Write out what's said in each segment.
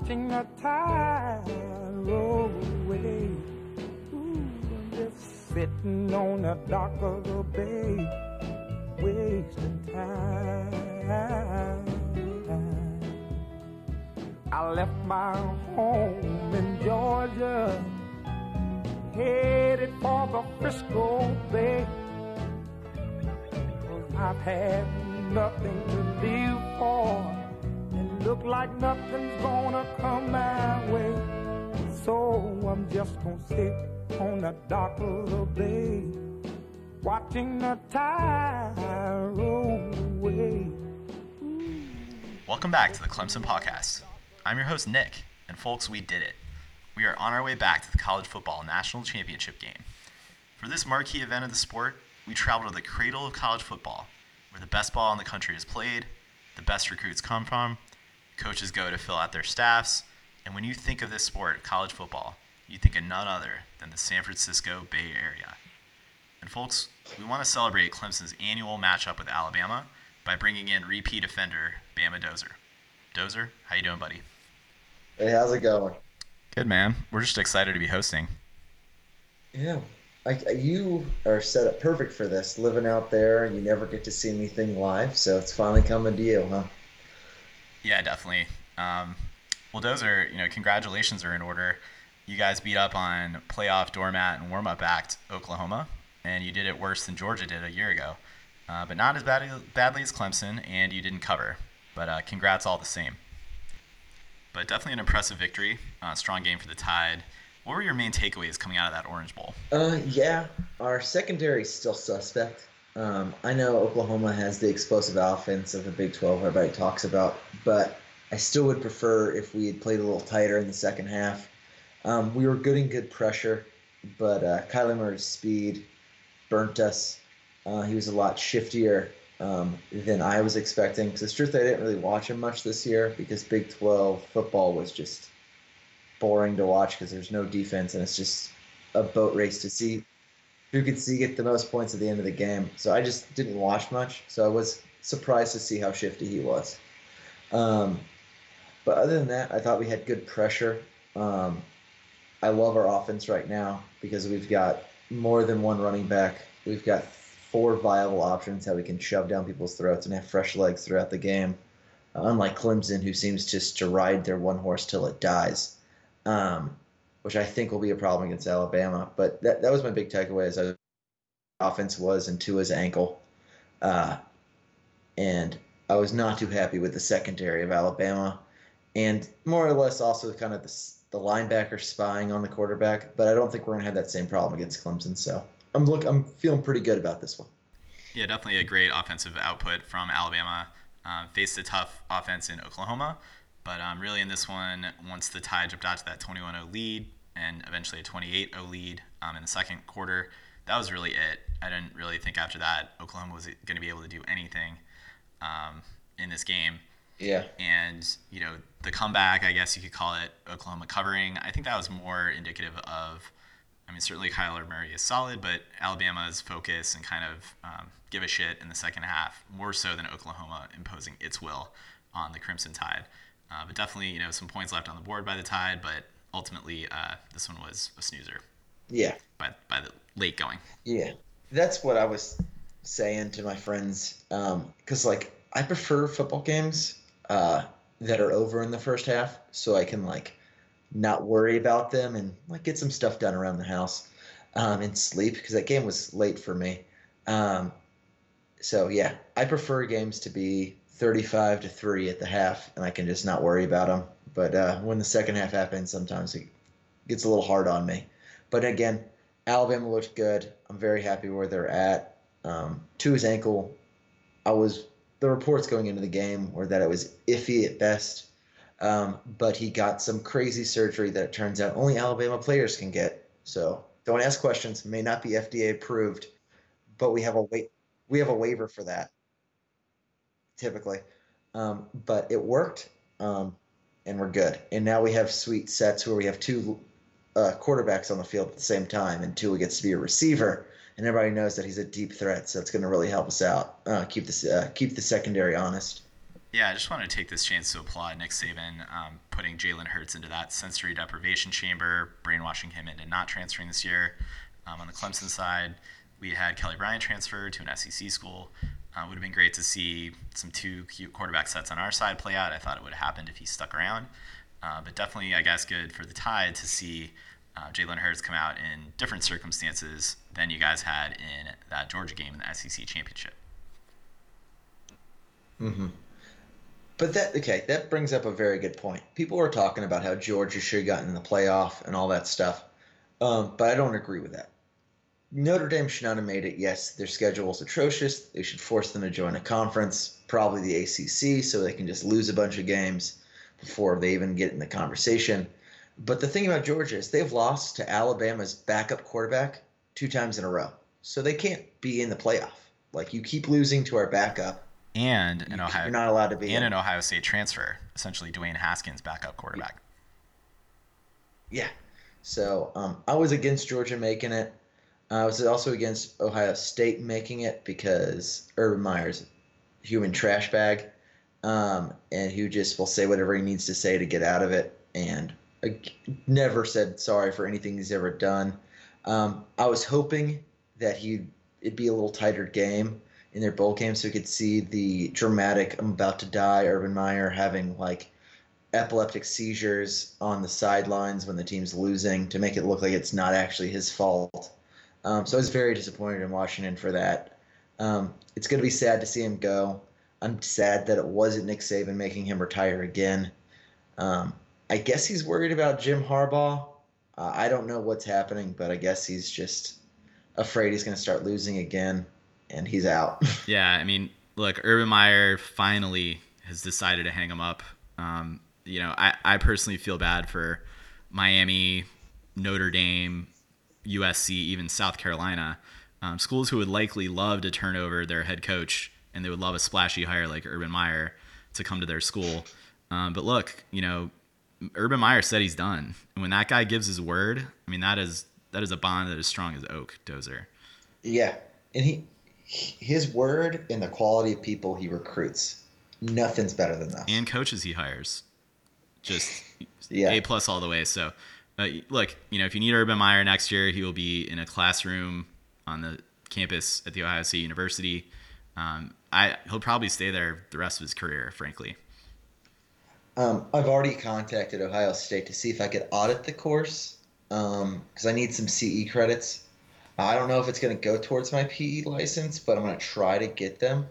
watching the tide roll away. Ooh, I'm just sitting on the dock of the bay, wasting time. I left my home in Georgia, headed for the Frisco Bay. I've had nothing to live for, look like nothing's gonna come my way. So I'm just gonna sit on the dock of the bay, watching the tide roll away. Welcome back to the Clemson Podcast. I'm your host, Nick, and folks, we did it. We are on our way back to the college football national championship game. For this marquee event of the sport, we travel to the cradle of college football, where the best ball in the country is played, the best recruits come from, coaches go to fill out their staffs, and when you think of this sport, college football, you think of none other than the San Francisco Bay Area. And folks, we want to celebrate Clemson's annual matchup with Alabama by bringing in repeat offender Bama Dozer. Dozer, how you doing, buddy? Hey, how's it going? Good, man. We're just excited to be hosting. Yeah, I, you are set up perfect for this. Living out there, you never get to see anything live, so it's finally coming to you, huh? Yeah, definitely. Um, well, are you know, congratulations are in order. You guys beat up on playoff doormat and warm-up act Oklahoma, and you did it worse than Georgia did a year ago, uh, but not as bad, badly as Clemson, and you didn't cover. But uh, congrats all the same. But definitely an impressive victory. Uh, strong game for the Tide. What were your main takeaways coming out of that Orange Bowl? Uh, yeah, our secondary is still suspect. Um, I know Oklahoma has the explosive offense of the Big 12 everybody talks about, but I still would prefer if we had played a little tighter in the second half. Um, we were getting good pressure, but uh, Kyler Murray's speed burnt us. Uh, he was a lot shiftier um, than I was expecting. Because it's truth, I didn't really watch him much this year because Big 12 football was just boring to watch because there's no defense and it's just a boat race to see who could see get the most points at the end of the game. So I just didn't watch much. So I was surprised to see how shifty he was. Um, but other than that, I thought we had good pressure. Um, I love our offense right now because we've got more than one running back. We've got four viable options how we can shove down people's throats and have fresh legs throughout the game. Unlike Clemson, who seems just to ride their one horse till it dies, um, which I think will be a problem against Alabama. But that, that was my big takeaway as offense was and Tua's ankle. Uh, and I was not too happy with the secondary of Alabama, and more or less also kind of the, the linebacker spying on the quarterback. But I don't think we're gonna have that same problem against Clemson. So I'm look I'm feeling pretty good about this one. Yeah, definitely a great offensive output from Alabama. Uh, faced a tough offense in Oklahoma, but um, really in this one, once the Tide jumped out to that 21-0 lead and eventually a 28-0 lead um, in the second quarter, that was really it. I didn't really think after that Oklahoma was going to be able to do anything um, in this game. Yeah. And you know the comeback, I guess you could call it Oklahoma covering. I think that was more indicative of I mean, certainly Kyler Murray is solid, but Alabama's focus and kind of um, give a shit in the second half more so than Oklahoma imposing its will on the Crimson Tide. Uh, but definitely, you know, some points left on the board by the Tide, but ultimately, uh, this one was a snoozer. Yeah. By by the late going. Yeah, that's what I was saying to my friends. Because um, like I prefer football games uh, that are over in the first half, so I can like not worry about them and like get some stuff done around the house um, and sleep because that game was late for me. Um, so yeah, I prefer games to be 35 to three at the half, and I can just not worry about them. But uh, when the second half happens, sometimes it gets a little hard on me. But again, Alabama looked good. I'm very happy where they're at. Um, to his ankle, I was the reports going into the game were that it was iffy at best. Um, but he got some crazy surgery that it turns out only Alabama players can get. So don't ask questions. May not be FDA approved, but we have a wait. We have a waiver for that. Typically, um, but it worked, um, and we're good. And now we have sweet sets where we have two uh, quarterbacks on the field at the same time, and Tua gets to be a receiver, and everybody knows that he's a deep threat. So it's going to really help us out. Uh, keep this uh, keep the secondary honest. Yeah, I just want to take this chance to applaud Nick Saban um, putting Jalen Hurts into that sensory deprivation chamber, brainwashing him into not transferring this year. Um, on the Clemson side, we had Kelly Bryant transfer to an SEC school. Uh, would have been great to see some two cute quarterback sets on our side play out. I thought it would have happened if he stuck around. Uh, but definitely, I guess, good for the Tide to see uh, Jalen Hurts come out in different circumstances than you guys had in that Georgia game in the SEC championship. Mm-hmm. But that okay, that brings up a very good point. People were talking about how Georgia should have gotten in the playoff and all that stuff, um, but I don't agree with that. Notre Dame should not have made it. Yes, their schedule is atrocious. They should force them to join a conference, probably the ACC, so they can just lose a bunch of games before they even get in the conversation. But the thing about Georgia is they've lost to Alabama's backup quarterback two times in a row, so they can't be in the playoff. Like you keep losing to our backup, and an Ohio, you're not allowed to be and in. an Ohio State transfer, essentially Dwayne Haskins backup quarterback. Yeah. So um, I was against Georgia making it. I was also against Ohio State making it because Urban Meyer's a human trash bag, um, and who just will say whatever he needs to say to get out of it, and uh, never said sorry for anything he's ever done. Um, I was hoping that he'd it'd be a little tighter game in their bowl game, so we could see the dramatic "I'm about to die" Urban Meyer having like epileptic seizures on the sidelines when the team's losing to make it look like it's not actually his fault. Um, so I was very disappointed in Washington for that. Um, it's going to be sad to see him go. I'm sad that it wasn't Nick Saban making him retire again. Um, I guess he's worried about Jim Harbaugh. Uh, I don't know what's happening, but I guess he's just afraid he's going to start losing again, and he's out. Yeah, I mean, look, Urban Meyer finally has decided to hang him up. Um, you know, I, I personally feel bad for Miami, Notre Dame, USC, even South Carolina, um, schools who would likely love to turn over their head coach and they would love a splashy hire like Urban Meyer to come to their school. Um, but look, you know, Urban Meyer said he's done, and when that guy gives his word, I mean that is that is a bond that is strong as oak. Dozer. yeah, and he his word and the quality of people he recruits, nothing's better than that. and coaches he hires. Just Yeah. A plus all the way. So, uh, look, you know, if you need Urban Meyer next year, he will be in a classroom on the campus at the Ohio State University. Um, I he'll probably stay there the rest of his career, frankly. Um, I've already contacted Ohio State to see if I could audit the course because I need some CE credits. I don't know if it's going to go towards my PE license, but I'm going to try to get them.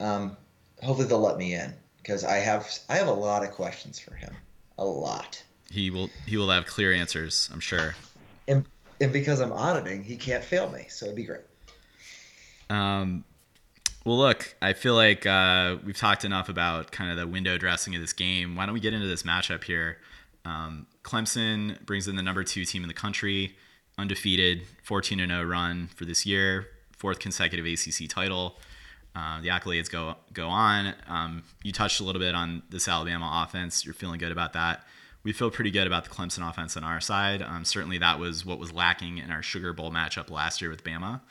Um, hopefully, they'll let me in because I have I have a lot of questions for him, a lot. He will he will have clear answers, I'm sure. And and because I'm auditing, he can't fail me, so it'd be great. Um, well, look, I feel like uh, we've talked enough about kind of the window dressing of this game. Why don't we get into this matchup here? Um, Clemson brings in the number two team in the country, undefeated, 14 0 run for this year, fourth consecutive ACC title. Uh, the accolades go go on. Um, you touched a little bit on this Alabama offense. You're feeling good about that. We feel pretty good about the Clemson offense on our side. Um, certainly, that was what was lacking in our Sugar Bowl matchup last year with Bama.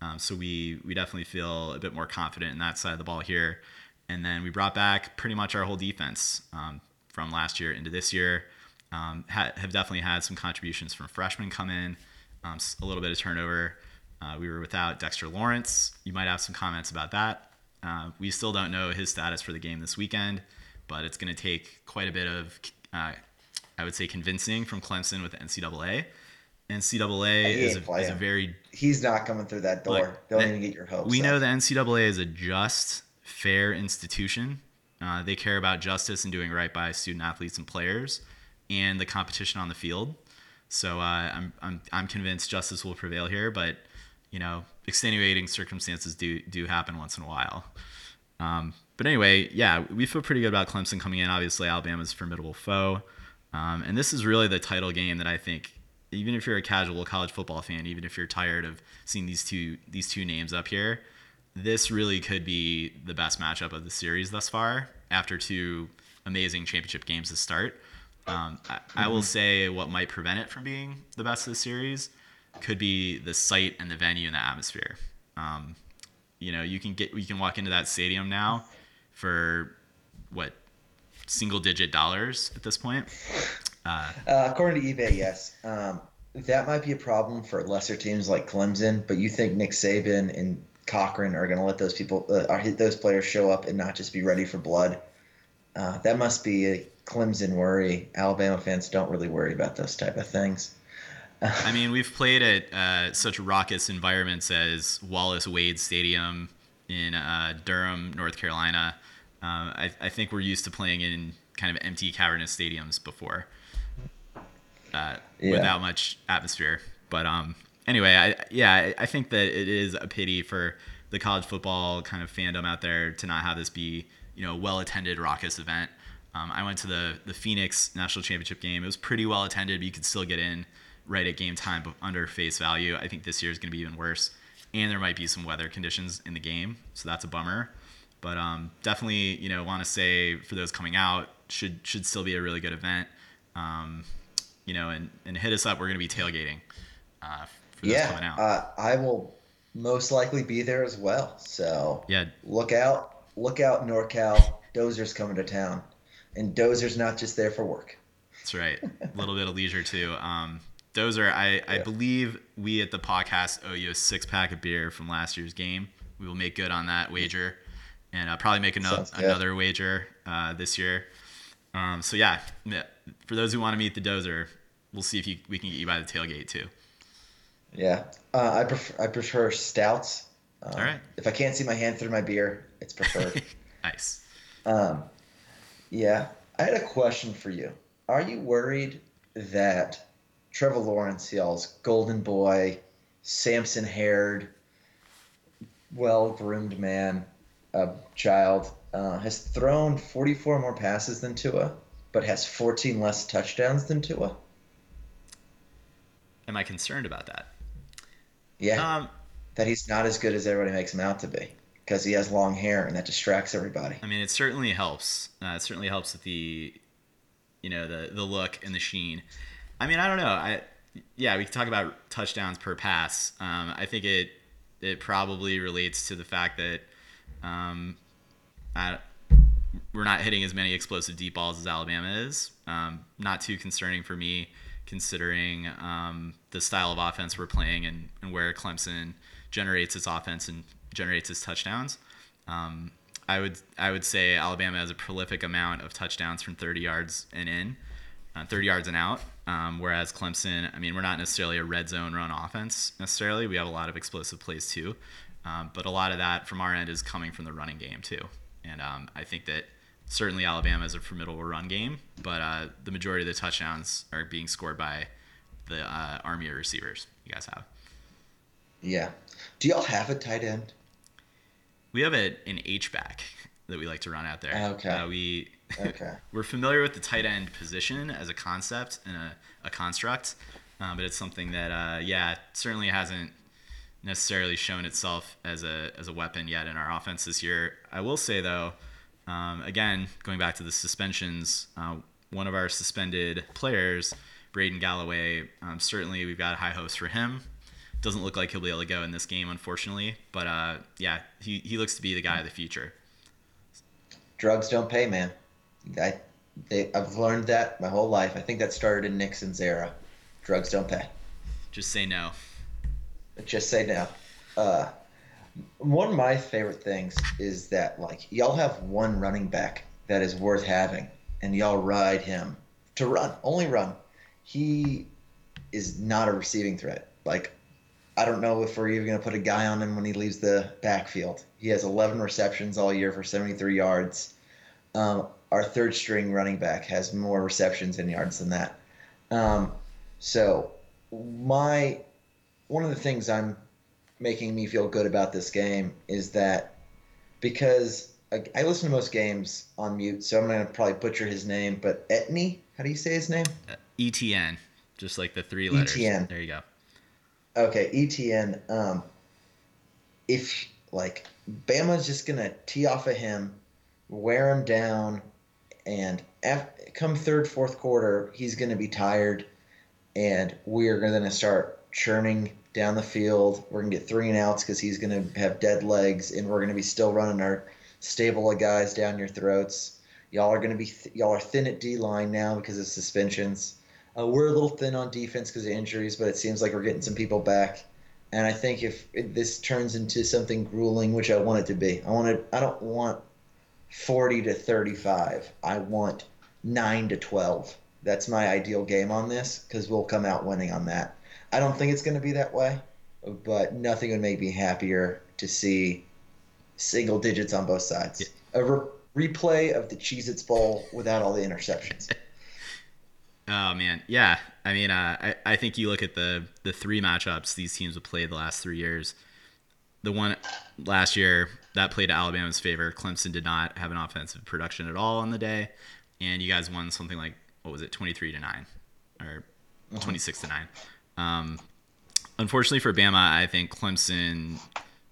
Um, so we we definitely feel a bit more confident in that side of the ball here. And then we brought back pretty much our whole defense um, from last year into this year. Um, ha- have definitely had some contributions from freshmen come in, um, a little bit of turnover. Uh, we were without Dexter Lawrence. You might have some comments about that. Uh, we still don't know his status for the game this weekend, but it's going to take quite a bit of, uh, I would say, convincing from Clemson with the NCAA. NCAA is a, is a very He's not coming through that door. Look, Don't that- even get your hopes. we know the NCAA is a just, fair institution. Uh, they care about justice and doing right by student athletes and players, and the competition on the field. So uh, I'm, I'm I'm convinced justice will prevail here. But you know, extenuating circumstances do do happen once in a while. Um, but anyway, yeah, we feel pretty good about Clemson coming in. Obviously, Alabama's a formidable foe. Um, and this is really the title game that I think, even if you're a casual college football fan, even if you're tired of seeing these two these two names up here, this really could be the best matchup of the series thus far. After two amazing championship games to start, um, I, I, will say what might prevent it from being the best of the series could be the site and the venue and the atmosphere. Um, you know, you can get you can walk into that stadium now for what single digit dollars at this point. Uh, uh, according to eBay, yes. Um, that might be a problem for lesser teams like Clemson, but you think Nick Saban and Cochran are going to let those people, uh, those players show up and not just be ready for blood? Uh, that must be a Clemson worry. Alabama fans don't really worry about those type of things. I mean, we've played at uh, such raucous environments as Wallace Wade Stadium in uh, Durham, North Carolina. Uh, I, I, think we're used to playing in kind of empty, cavernous stadiums before, uh, yeah. without much atmosphere. But um, anyway, I, yeah, I, I think that it is a pity for the college football kind of fandom out there to not have this be, you know, well attended, raucous event. Um, I went to the the Phoenix national championship game. It was pretty well attended, but you could still get in right at game time, but under face value. I think this year is going to be even worse, and there might be some weather conditions in the game, so that's a bummer. But um, definitely, you know, want to say for those coming out, should should still be a really good event. Um, you know, and, and hit us up. We're going to be tailgating uh, for yeah, coming out. Uh, I will most likely be there as well. So yeah, look out, look out, NorCal. Dozer's coming to town, and Dozer's not just there for work. That's right. A little bit of leisure too. Um, Dozer, I, I believe we at the podcast owe you a six pack of beer from last year's game. We will make good on that wager and uh, probably make another, another wager uh, this year. Um, so, yeah, for those who want to meet the Dozer, we'll see if you, we can get you by the tailgate too. Yeah, uh, I prefer I prefer stouts. Um, All right. If I can't see my hand through my beer, it's preferred. nice. Um, yeah, I had a question for you. Are you worried that Trevor Lawrence yells, "Golden boy, Samson-haired, well-groomed man, a child, uh, has thrown 44 more passes than Tua, but has 14 less touchdowns than Tua." Am I concerned about that? Yeah. Um, that he's not as good as everybody makes him out to be because he has long hair and that distracts everybody. I mean, it certainly helps. Uh, it certainly helps with the, you know, the the look and the sheen. I mean, I don't know. I yeah, we can talk about touchdowns per pass. Um, I think it it probably relates to the fact that um, I, we're not hitting as many explosive deep balls as Alabama is. Um, not too concerning for me, considering um, the style of offense we're playing and, and where Clemson generates its offense and generates its touchdowns. Um, I would I would say Alabama has a prolific amount of touchdowns from 30 yards and in uh, 30 yards and out. Um, whereas Clemson, I mean, we're not necessarily a red zone run offense necessarily. We have a lot of explosive plays too, um, but a lot of that from our end is coming from the running game too. And um, I think that certainly Alabama is a formidable run game, but uh, the majority of the touchdowns are being scored by the uh, army of receivers you guys have. Yeah. Do y'all have a tight end? We have a, an H back that we like to run out there. Okay. Uh, we Okay. we're familiar with the tight end position as a concept and a, a construct, um, but it's something that, uh, yeah, certainly hasn't necessarily shown itself as a as a weapon yet in our offense this year. I will say though, um, again, going back to the suspensions, uh, one of our suspended players, Braden Galloway, um, certainly we've got high hopes for him. Doesn't look like he'll be able to go in this game, unfortunately, but uh, yeah, he, he looks to be the guy of the future. Drugs don't pay, man. I, they, I've learned that my whole life. I think that started in Nixon's era. Drugs don't pay. Just say no. Just say now. Uh, one of my favorite things is that like y'all have one running back that is worth having, and y'all ride him to run, only run. He is not a receiving threat. Like I don't know if we're even going to put a guy on him when he leaves the backfield. He has 11 receptions all year for 73 yards. Um, our third string running back has more receptions and yards than that. Um, so my one of the things I'm making me feel good about this game is that because I, I listen to most games on mute, so I'm gonna probably butcher his name. But Etney, how do you say his name? ETN, just like the three letters. ETN. There you go. Okay, ETN. Um, if like Bama's just gonna tee off of him, wear him down, and come third, fourth quarter, he's gonna be tired, and we're gonna start churning down the field. We're gonna get three and outs because he's gonna have dead legs, and we're gonna be still running our stable of guys down your throats. Y'all are gonna be th- y'all are thin at D line now because of suspensions. Uh, we're a little thin on defense because of injuries, but it seems like we're getting some people back. And I think if it, this turns into something grueling, which I want it to be, I want it. I don't want forty to thirty-five. I want nine to twelve. That's my ideal game on this because we'll come out winning on that. I don't think it's going to be that way, but nothing would make me happier to see single digits on both sides. A re- replay of the Cheez-Its Bowl without all the interceptions. Oh man, yeah. I mean, uh, I I think you look at the the three matchups these teams have played the last three years. The one last year that played to Alabama's favor. Clemson did not have an offensive production at all on the day, and you guys won something like what was it, twenty three to nine, or twenty six to nine. Um, unfortunately for Bama, I think Clemson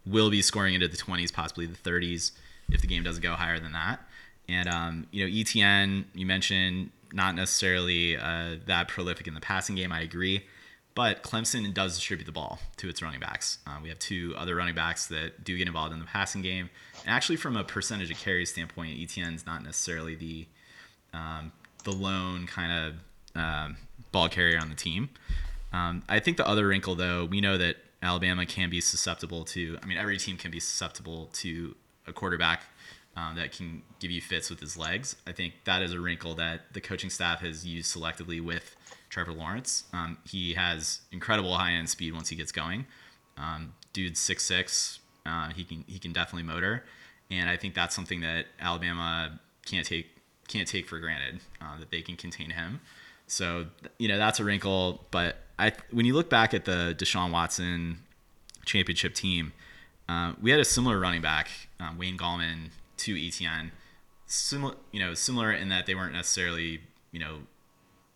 will be scoring into the twenties, possibly the thirties, if the game doesn't go higher than that. And um, you know, ETN, you mentioned not necessarily uh, that prolific in the passing game. I agree, but Clemson does distribute the ball to its running backs. Uh, we have two other running backs that do get involved in the passing game. And actually, from a percentage of carries standpoint, ETN's not necessarily the um, the lone kind of um, ball carrier on the team. Um, I think the other wrinkle, though, we know that Alabama can be susceptible to. I mean, every team can be susceptible to a quarterback um, that can give you fits with his legs. I think that is a wrinkle that the coaching staff has used selectively with Trevor Lawrence. Um, he has incredible high end speed once he gets going. Um, dude's six six. Uh, he can he can definitely motor, and I think that's something that Alabama can't take can't take for granted uh, that they can contain him. So you know that's a wrinkle. But I when you look back at the Deshaun Watson championship team, uh, we had a similar running back, um, Wayne Gallman to ETN. Similar, you know, similar in that they weren't necessarily, you know,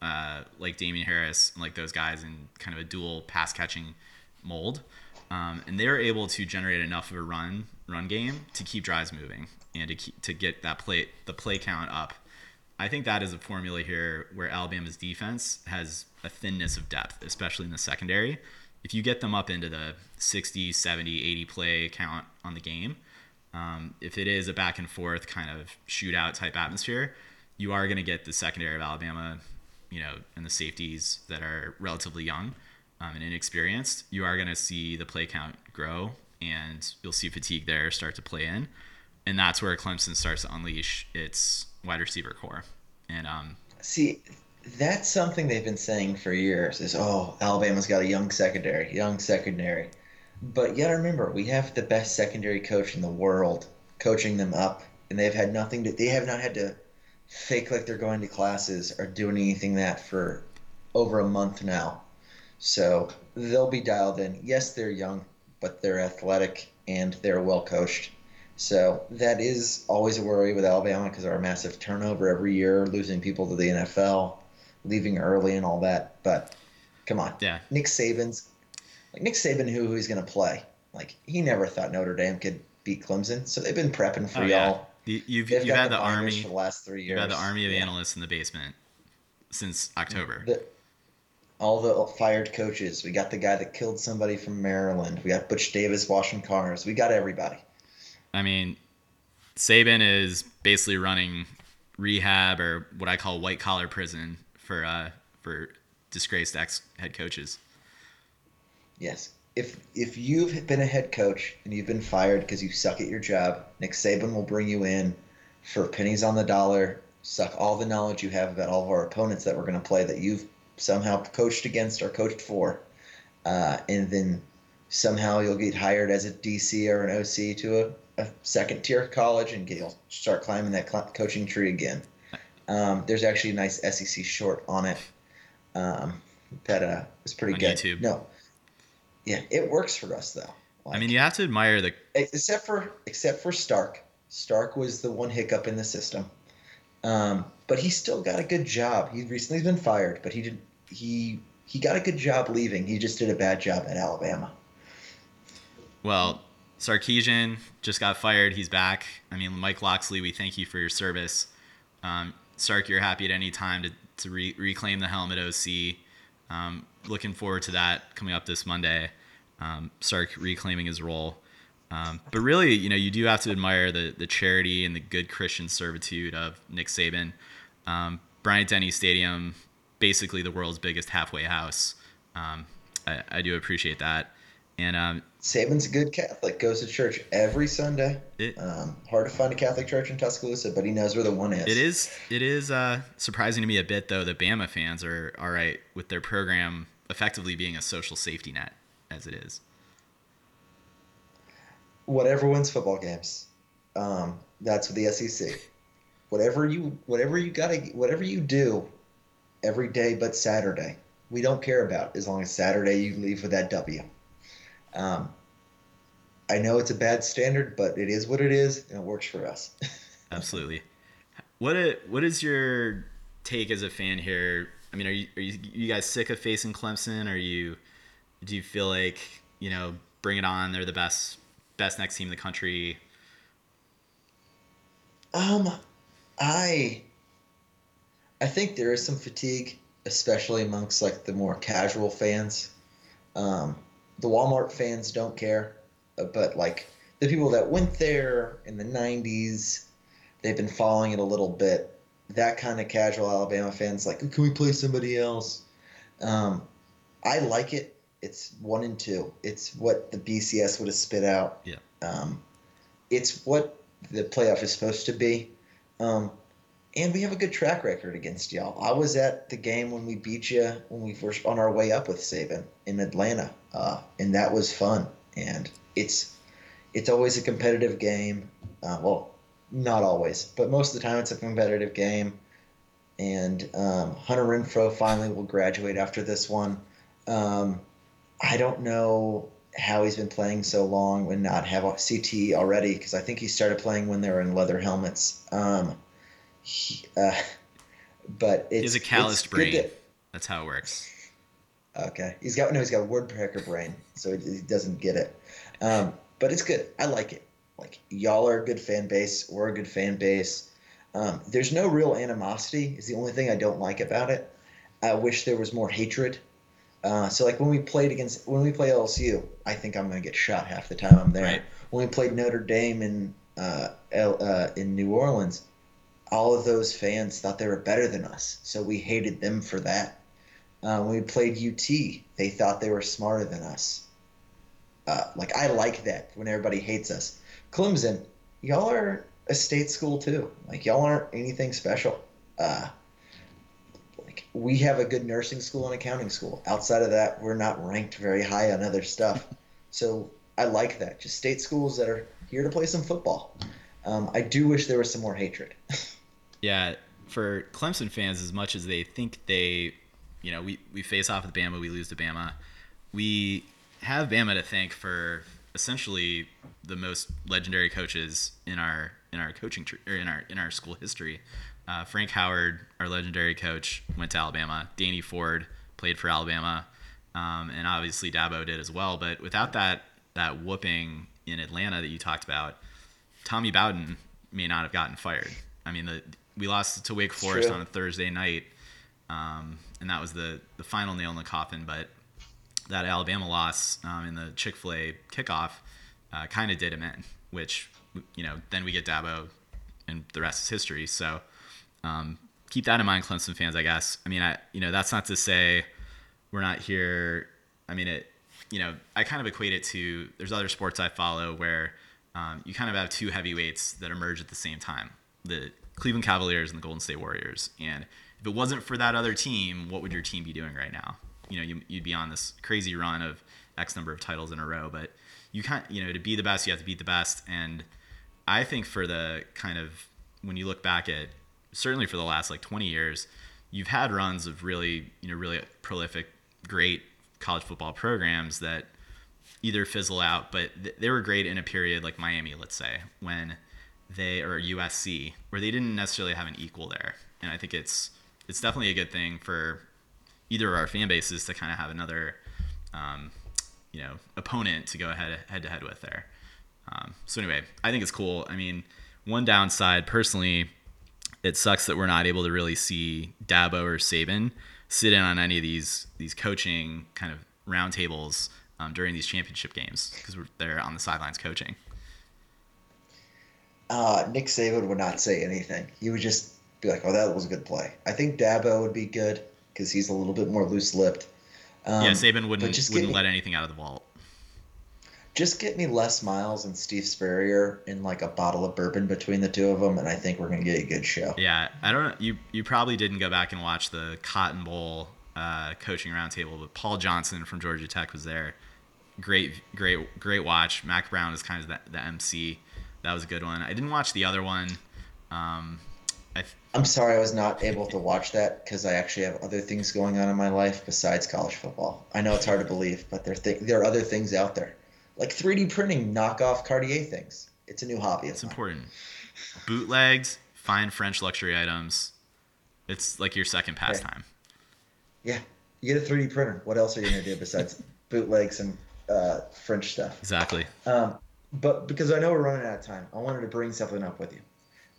uh, like Damien Harris and like those guys in kind of a dual pass catching mold, um, and they were able to generate enough of a run run game to keep drives moving and to keep, to get that play the play count up. I think that is a formula here where Alabama's defense has a thinness of depth, especially in the secondary. If you get them up into the 60, 70, 80 play count on the game, um, if it is a back and forth kind of shootout type atmosphere, you are going to get the secondary of Alabama, you know, and the safeties that are relatively young um, and inexperienced. You are going to see the play count grow, and you'll see fatigue there start to play in, and that's where Clemson starts to unleash its wide receiver core. And um, See, that's something they've been saying for years is, oh, Alabama's got a young secondary, young secondary. But yet, remember, we have the best secondary coach in the world coaching them up, and they've had nothing to, they have not had to fake like they're going to classes or doing anything that for over a month now. So they'll be dialed in. Yes, they're young, but they're athletic and they're well coached. So that is always a worry with Alabama because our massive turnover every year, losing people to the NFL, leaving early, and all that. But come on, yeah, Nick Saban's like Nick Saban, who he's going to play. Like he never thought Notre Dame could beat Clemson, so they've been prepping for oh, y'all. yeah. You, you've They've you've had the, binders army for the last three years. you've had the army of Yeah. analysts in the basement since October. The, all the fired coaches. We got the guy that killed somebody from Maryland. We got Butch Davis washing cars. We got everybody. I mean, Saban is basically running rehab or what I call white collar prison for uh, for disgraced ex head coaches. Yes. If if you've been a head coach and you've been fired because you suck at your job, Nick Saban will bring you in for pennies on the dollar, suck all the knowledge you have about all of our opponents that we're going to play that you've somehow coached against or coached for, uh, and then somehow you'll get hired as a DC or an OC to a, a second tier college and get, you'll start climbing that cl- coaching tree again. Um, there's actually a nice SEC short on it um, that uh, was pretty On good. YouTube. No, yeah, it works for us though. I mean, you have to admire the except for except for Sark. Sark was the one hiccup in the system. Um, but he still got a good job. He recently been fired, but he did he he got a good job leaving. He just did a bad job at Alabama. Well, Sarkisian just got fired. He's back. I mean, Mike Locksley, we thank you for your service. Um, Sark, you're happy at any time to, to re- reclaim the helmet OC. Um, looking forward to that coming up this Monday. Um, Sark reclaiming his role. Um, but really, you know, you do have to admire the the charity and the good Christian servitude of Nick Saban. Um, Bryant Denny Stadium, basically the world's biggest halfway house. Um, I, I, do appreciate that. And um, Saban's a good Catholic, goes to church every Sunday. It, um, hard to find a Catholic church in Tuscaloosa, but he knows where the one is. It is. It is uh, surprising to me a bit, though. that Bama fans are all right with their program effectively being a social safety net, as it is whatever wins football games. Um, that's the SEC. Whatever you whatever you gotta whatever you do every day but Saturday, we don't care about as long as Saturday you leave with that W. Um, I know it's a bad standard, but it is what it is, and it works for us. Absolutely. What a, what is your take as a fan here? I mean, are you, are you you guys sick of facing Clemson? Are you do you feel like you know bring it on? They're the best best next team in the country? Um, I I think there is some fatigue, especially amongst like the more casual fans. Um, the Walmart fans don't care, uh, but like the people that went there in the '90s, they've been following it a little bit. That kind of casual Alabama fans like, can we play somebody else? Um, I like it it's one and two. It's what the BCS would have spit out. Yeah. Um, it's what the playoff is supposed to be. Um, and we have a good track record against y'all. I was at the game when we beat you when we were on our way up with Saban in Atlanta, uh, and that was fun. And it's it's always a competitive game. Uh, well, not always, but most of the time it's a competitive game. And um, Hunter Renfrow finally will graduate after this one. Um, I don't know how he's been playing so long and not have CT already because I think he started playing when they were in leather helmets. Um, uh, but it's, he's a calloused brain. To, That's how it works. Okay, he's got no, he's got a woodpecker brain, so he, he doesn't get it. Um, but it's good. I like it. Like y'all are a good fan base. We're a good fan base. Um, there's no real animosity. Is the only thing I don't like about it. I wish there was more hatred uh, so like when we played against when we play LSU, I think I'm going to get shot half the time I'm there. Right. When we played Notre Dame in uh, L, uh, in New Orleans, all of those fans thought they were better than us, so we hated them for that. Uh, when we played UT, they thought they were smarter than us. Uh, like I like that when everybody hates us. Clemson, y'all are a state school too. Like y'all aren't anything special. Uh, we have a good nursing school and accounting school. Outside of that, we're not ranked very high on other stuff. So I like that. Just state schools that are here to play some football. Um, I do wish there was some more hatred. yeah, for Clemson fans, as much as they think they, you know, we, we face off with Bama, we lose to Bama. We have Bama to thank for essentially the most legendary coaches in our in our coaching or in our in our school history. Uh, Frank Howard, our legendary coach, went to Alabama. Danny Ford played for Alabama, um, and obviously Dabo did as well. But without that that whooping in Atlanta that you talked about, Tommy Bowden may not have gotten fired. I mean, the, we lost to Wake Forest on a Thursday night, um, and that was the the final nail in the coffin. But that Alabama loss um, in the Chick Fil A kickoff uh, kind of did him in, which you know then we get Dabo, and the rest is history. So um, keep that in mind, Clemson fans. I guess. I mean, I you know that's not to say we're not here. I mean, it. You know, I kind of equate it to there's other sports I follow where um, you kind of have two heavyweights that emerge at the same time: the Cleveland Cavaliers and the Golden State Warriors. And if it wasn't for that other team, what would your team be doing right now? You know, you, would be on this crazy run of X number of titles in a row. But you can't, you know, to be the best, you have to beat the best. And I think for the kind of when you look back at certainly for the last like 20 years, you've had runs of really, you know, really prolific, great college football programs that either fizzle out, but th- they were great in a period like Miami, let's say, when they or USC where they didn't necessarily have an equal there, and I think it's it's definitely a good thing for either of our fan bases to kind of have another, um, you know, opponent to go ahead head to head with there. Um, so anyway, I think it's cool. I mean, one downside personally, it sucks that we're not able to really see Dabo or Saban sit in on any of these these coaching kind of roundtables um, during these championship games because they're on the sidelines coaching. Uh, Nick Saban would not say anything. He would just be like, "Oh, that was a good play." I think Dabo would be good because he's a little bit more loose-lipped. Um, yeah, Saban wouldn't wouldn't let anything out of the vault. Just get me Les Miles and Steve Spurrier in like a bottle of bourbon between the two of them, and I think we're gonna get a good show. Yeah, I don't know. You you probably didn't go back and watch the Cotton Bowl uh, coaching roundtable, but Paul Johnson from Georgia Tech was there. Great, great, great watch. Mack Brown is kind of the, the MC. That was a good one. I didn't watch the other one. Um, I am sorry I was not able to watch that because I actually have other things going on in my life besides college football. I know it's hard to believe, but there th- there are other things out there, like 3D printing knockoff Cartier things. It's a new hobby. It's important. Bootlegs, fine French luxury items. It's like your second pastime. Yeah, you get a 3D printer. What else are you gonna do besides bootlegs and uh, French stuff? Exactly. Um, but because I know we're running out of time, I wanted to bring something up with you.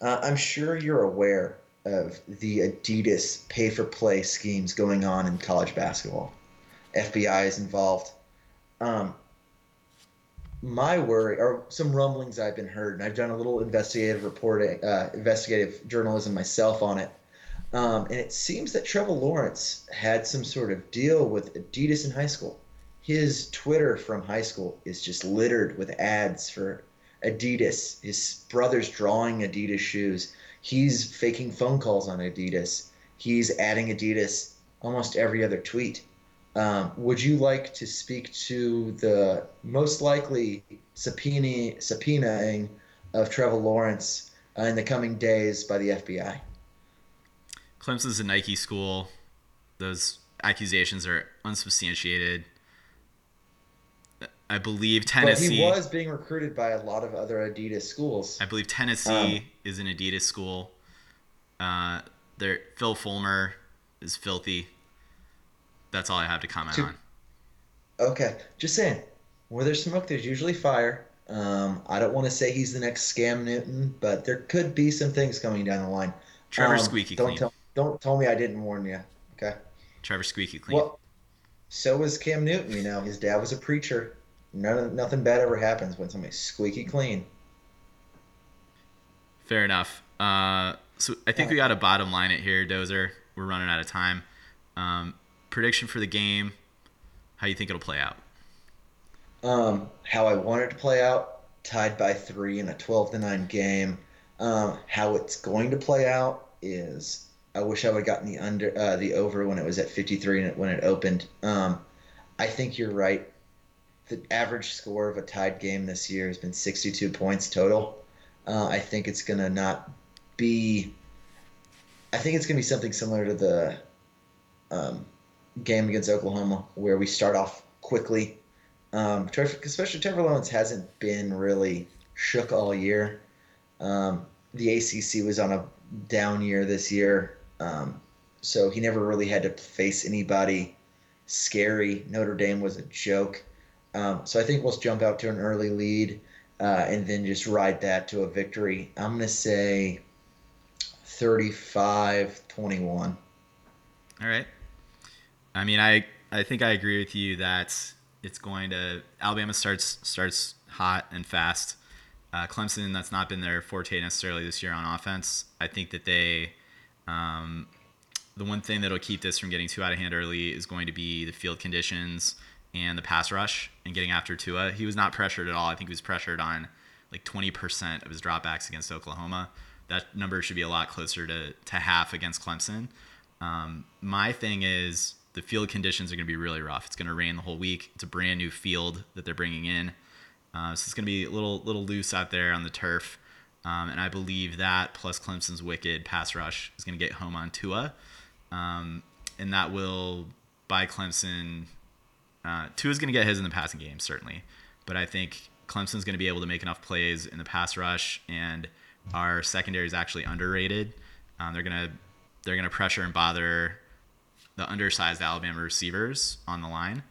Uh, I'm sure you're aware of the Adidas pay for play schemes going on in college basketball. FBI is involved. Um, my worry, or some rumblings I've been heard, and I've done a little investigative reporting, uh, investigative journalism myself on it. Um, and it seems that Trevor Lawrence had some sort of deal with Adidas in high school. His Twitter from high school is just littered with ads for Adidas. His brother's drawing Adidas shoes. He's faking phone calls on Adidas. He's adding Adidas almost every other tweet. Um, would you like to speak to the most likely subpoena, subpoenaing of Trevor Lawrence uh, in the coming days by the FBI? Clemson's a Nike school. Those accusations are unsubstantiated. I believe Tennessee. But he was being recruited by a lot of other Adidas schools. I believe Tennessee um, is an Adidas school. Uh, there, Phil Fulmer is filthy. That's all I have to comment to, on. Okay, just saying. Where there's smoke, there's usually fire. Um, I don't want to say he's the next Scam Newton, but there could be some things coming down the line. Trevor um, Squeaky don't clean. Tell, don't tell me I didn't warn you. Okay. Trevor Squeaky clean. Well, so was Cam Newton. You know, his dad was a preacher. None, nothing bad ever happens when somebody's squeaky clean. Fair enough. Uh, so I think we got to bottom line it here, Dozer. We're running out of time. Um, prediction for the game. How you think it'll play out? Um, how I want it to play out. Tide by three in a twelve to nine game. Um, how it's going to play out is I wish I would have gotten the under uh, the over when it was at 53 and when it opened. Um, I think you're right the average score of a Tide game this year has been 62 points total. Uh, I think it's to not be. I think it's to be something similar to the um, game against Oklahoma, where we start off quickly. Um, especially Trevor Lawrence hasn't been really shook all year. Um, the ACC was on a down year this year, um, so he never really had to face anybody scary. Notre Dame was a joke. Um, so I think we'll jump out to an early lead uh, and then just ride that to a victory. I'm going to say 35 21. All right. I mean, I, I think I agree with you that it's going to Alabama starts starts hot and fast. Uh, Clemson, that's not been their forte necessarily this year on offense. I think that they, um, the one thing that'll keep this from getting too out of hand early is going to be the field conditions and the pass rush and getting after Tua. He was not pressured at all. I think he was pressured on like 20% of his dropbacks against Oklahoma. That number should be a lot closer to, to half against Clemson. Um, my thing is the field conditions are going to be really rough. It's going to rain the whole week. It's a brand new field that they're bringing in. Uh, so it's going to be a little little loose out there on the turf. Um, and I believe that plus Clemson's wicked pass rush is going to get home on Tua. Um, and that will buy Clemson uh, is going to get his in the passing game, certainly. But I think Clemson's going to be able to make enough plays in the pass rush and our secondary is actually underrated. Um, they're gonna they're gonna pressure and bother the undersized Alabama receivers on the line,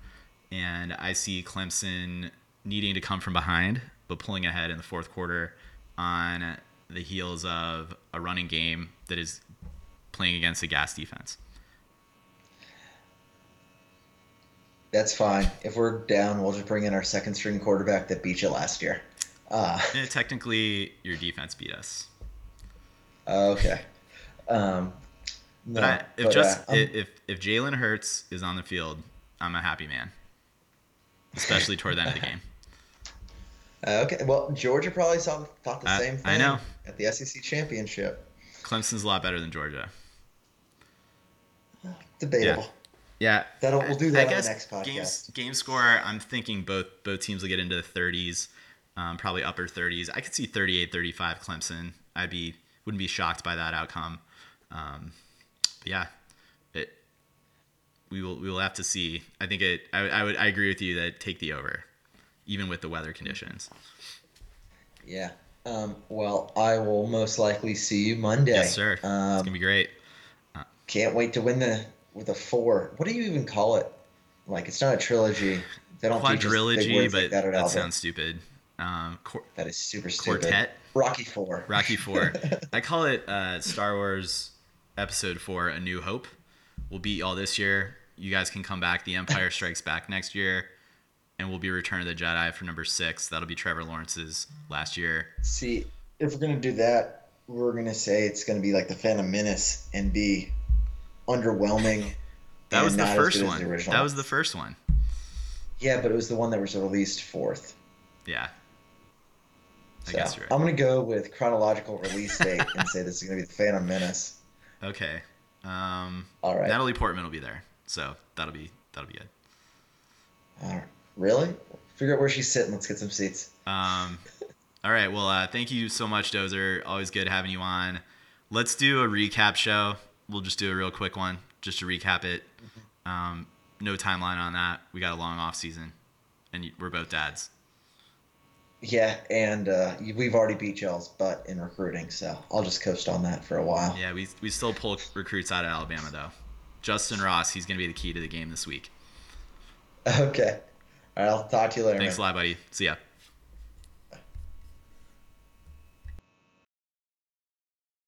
and I see Clemson needing to come from behind but pulling ahead in the fourth quarter on the heels of a running game that is playing against a gas defense. That's fine. If we're down, we'll just bring in our second string quarterback that beat you last year. Uh, Eh, technically, your defense beat us. okay. Um, no, But I, if but, just uh, if if, if Jalen Hurts is on the field, I'm a happy man. Especially toward the end of the game. uh, okay. Well, Georgia probably saw thought the I- same thing. I know. at the SEC championship. Clemson's a lot better than Georgia. Debatable. Yeah, Yeah, that'll- we'll do that on the guess next podcast. Game, game score, I'm thinking both both teams will get into the 30s, um, probably upper 30s. I could see 38, 35 Clemson. I'd be wouldn't be shocked by that outcome. Um, but yeah, it we will we will have to see. I think it. I, I would I agree with you that take the over, even with the weather conditions. Yeah. Um, well, I will most likely see you Monday. Yes, sir. it's Um, gonna be great. can't wait to win the with a four. What do you even call it? Like it's not a trilogy. They don't teach us big Quadrilogy, words but like that that sounds stupid. Um, That is super stupid. quartet. Rocky Four. Rocky Four. I call it uh, Star Wars Episode Four: A New Hope. We'll beat y'all this year. You guys can come back. The Empire Strikes Back next year, and we'll be Return of the Jedi for number six. That'll be Trevor Lawrence's last year. See, if we're gonna do that, we're gonna say it's gonna be like the Phantom Menace and be underwhelming. That was the first one. the. That was the first one. Yeah, but it was the one that was released fourth. Yeah. I So, guess you're right. I'm gonna go with chronological release date and say this is gonna be the Phantom Menace. Okay. Um, All right. Natalie Portman will be there, so that'll be that'll be good. Right. Really? Figure out where she's sitting. Let's get some seats. Um, all right. Well, uh, thank you so much, Dozer. Always good having you on. Let's do a recap show. We'll just do a real quick one just to recap it. Um, no timeline on that. We got a long off season, and we're both dads. Yeah, and uh, we've already beat y'all's butt in recruiting, so I'll just coast on that for a while. Yeah, we we still pull recruits out of Alabama though. Justyn Ross, he's gonna be the key to the game this week. Okay. All right, I'll talk to you later. Thanks man. a lot, buddy. See ya.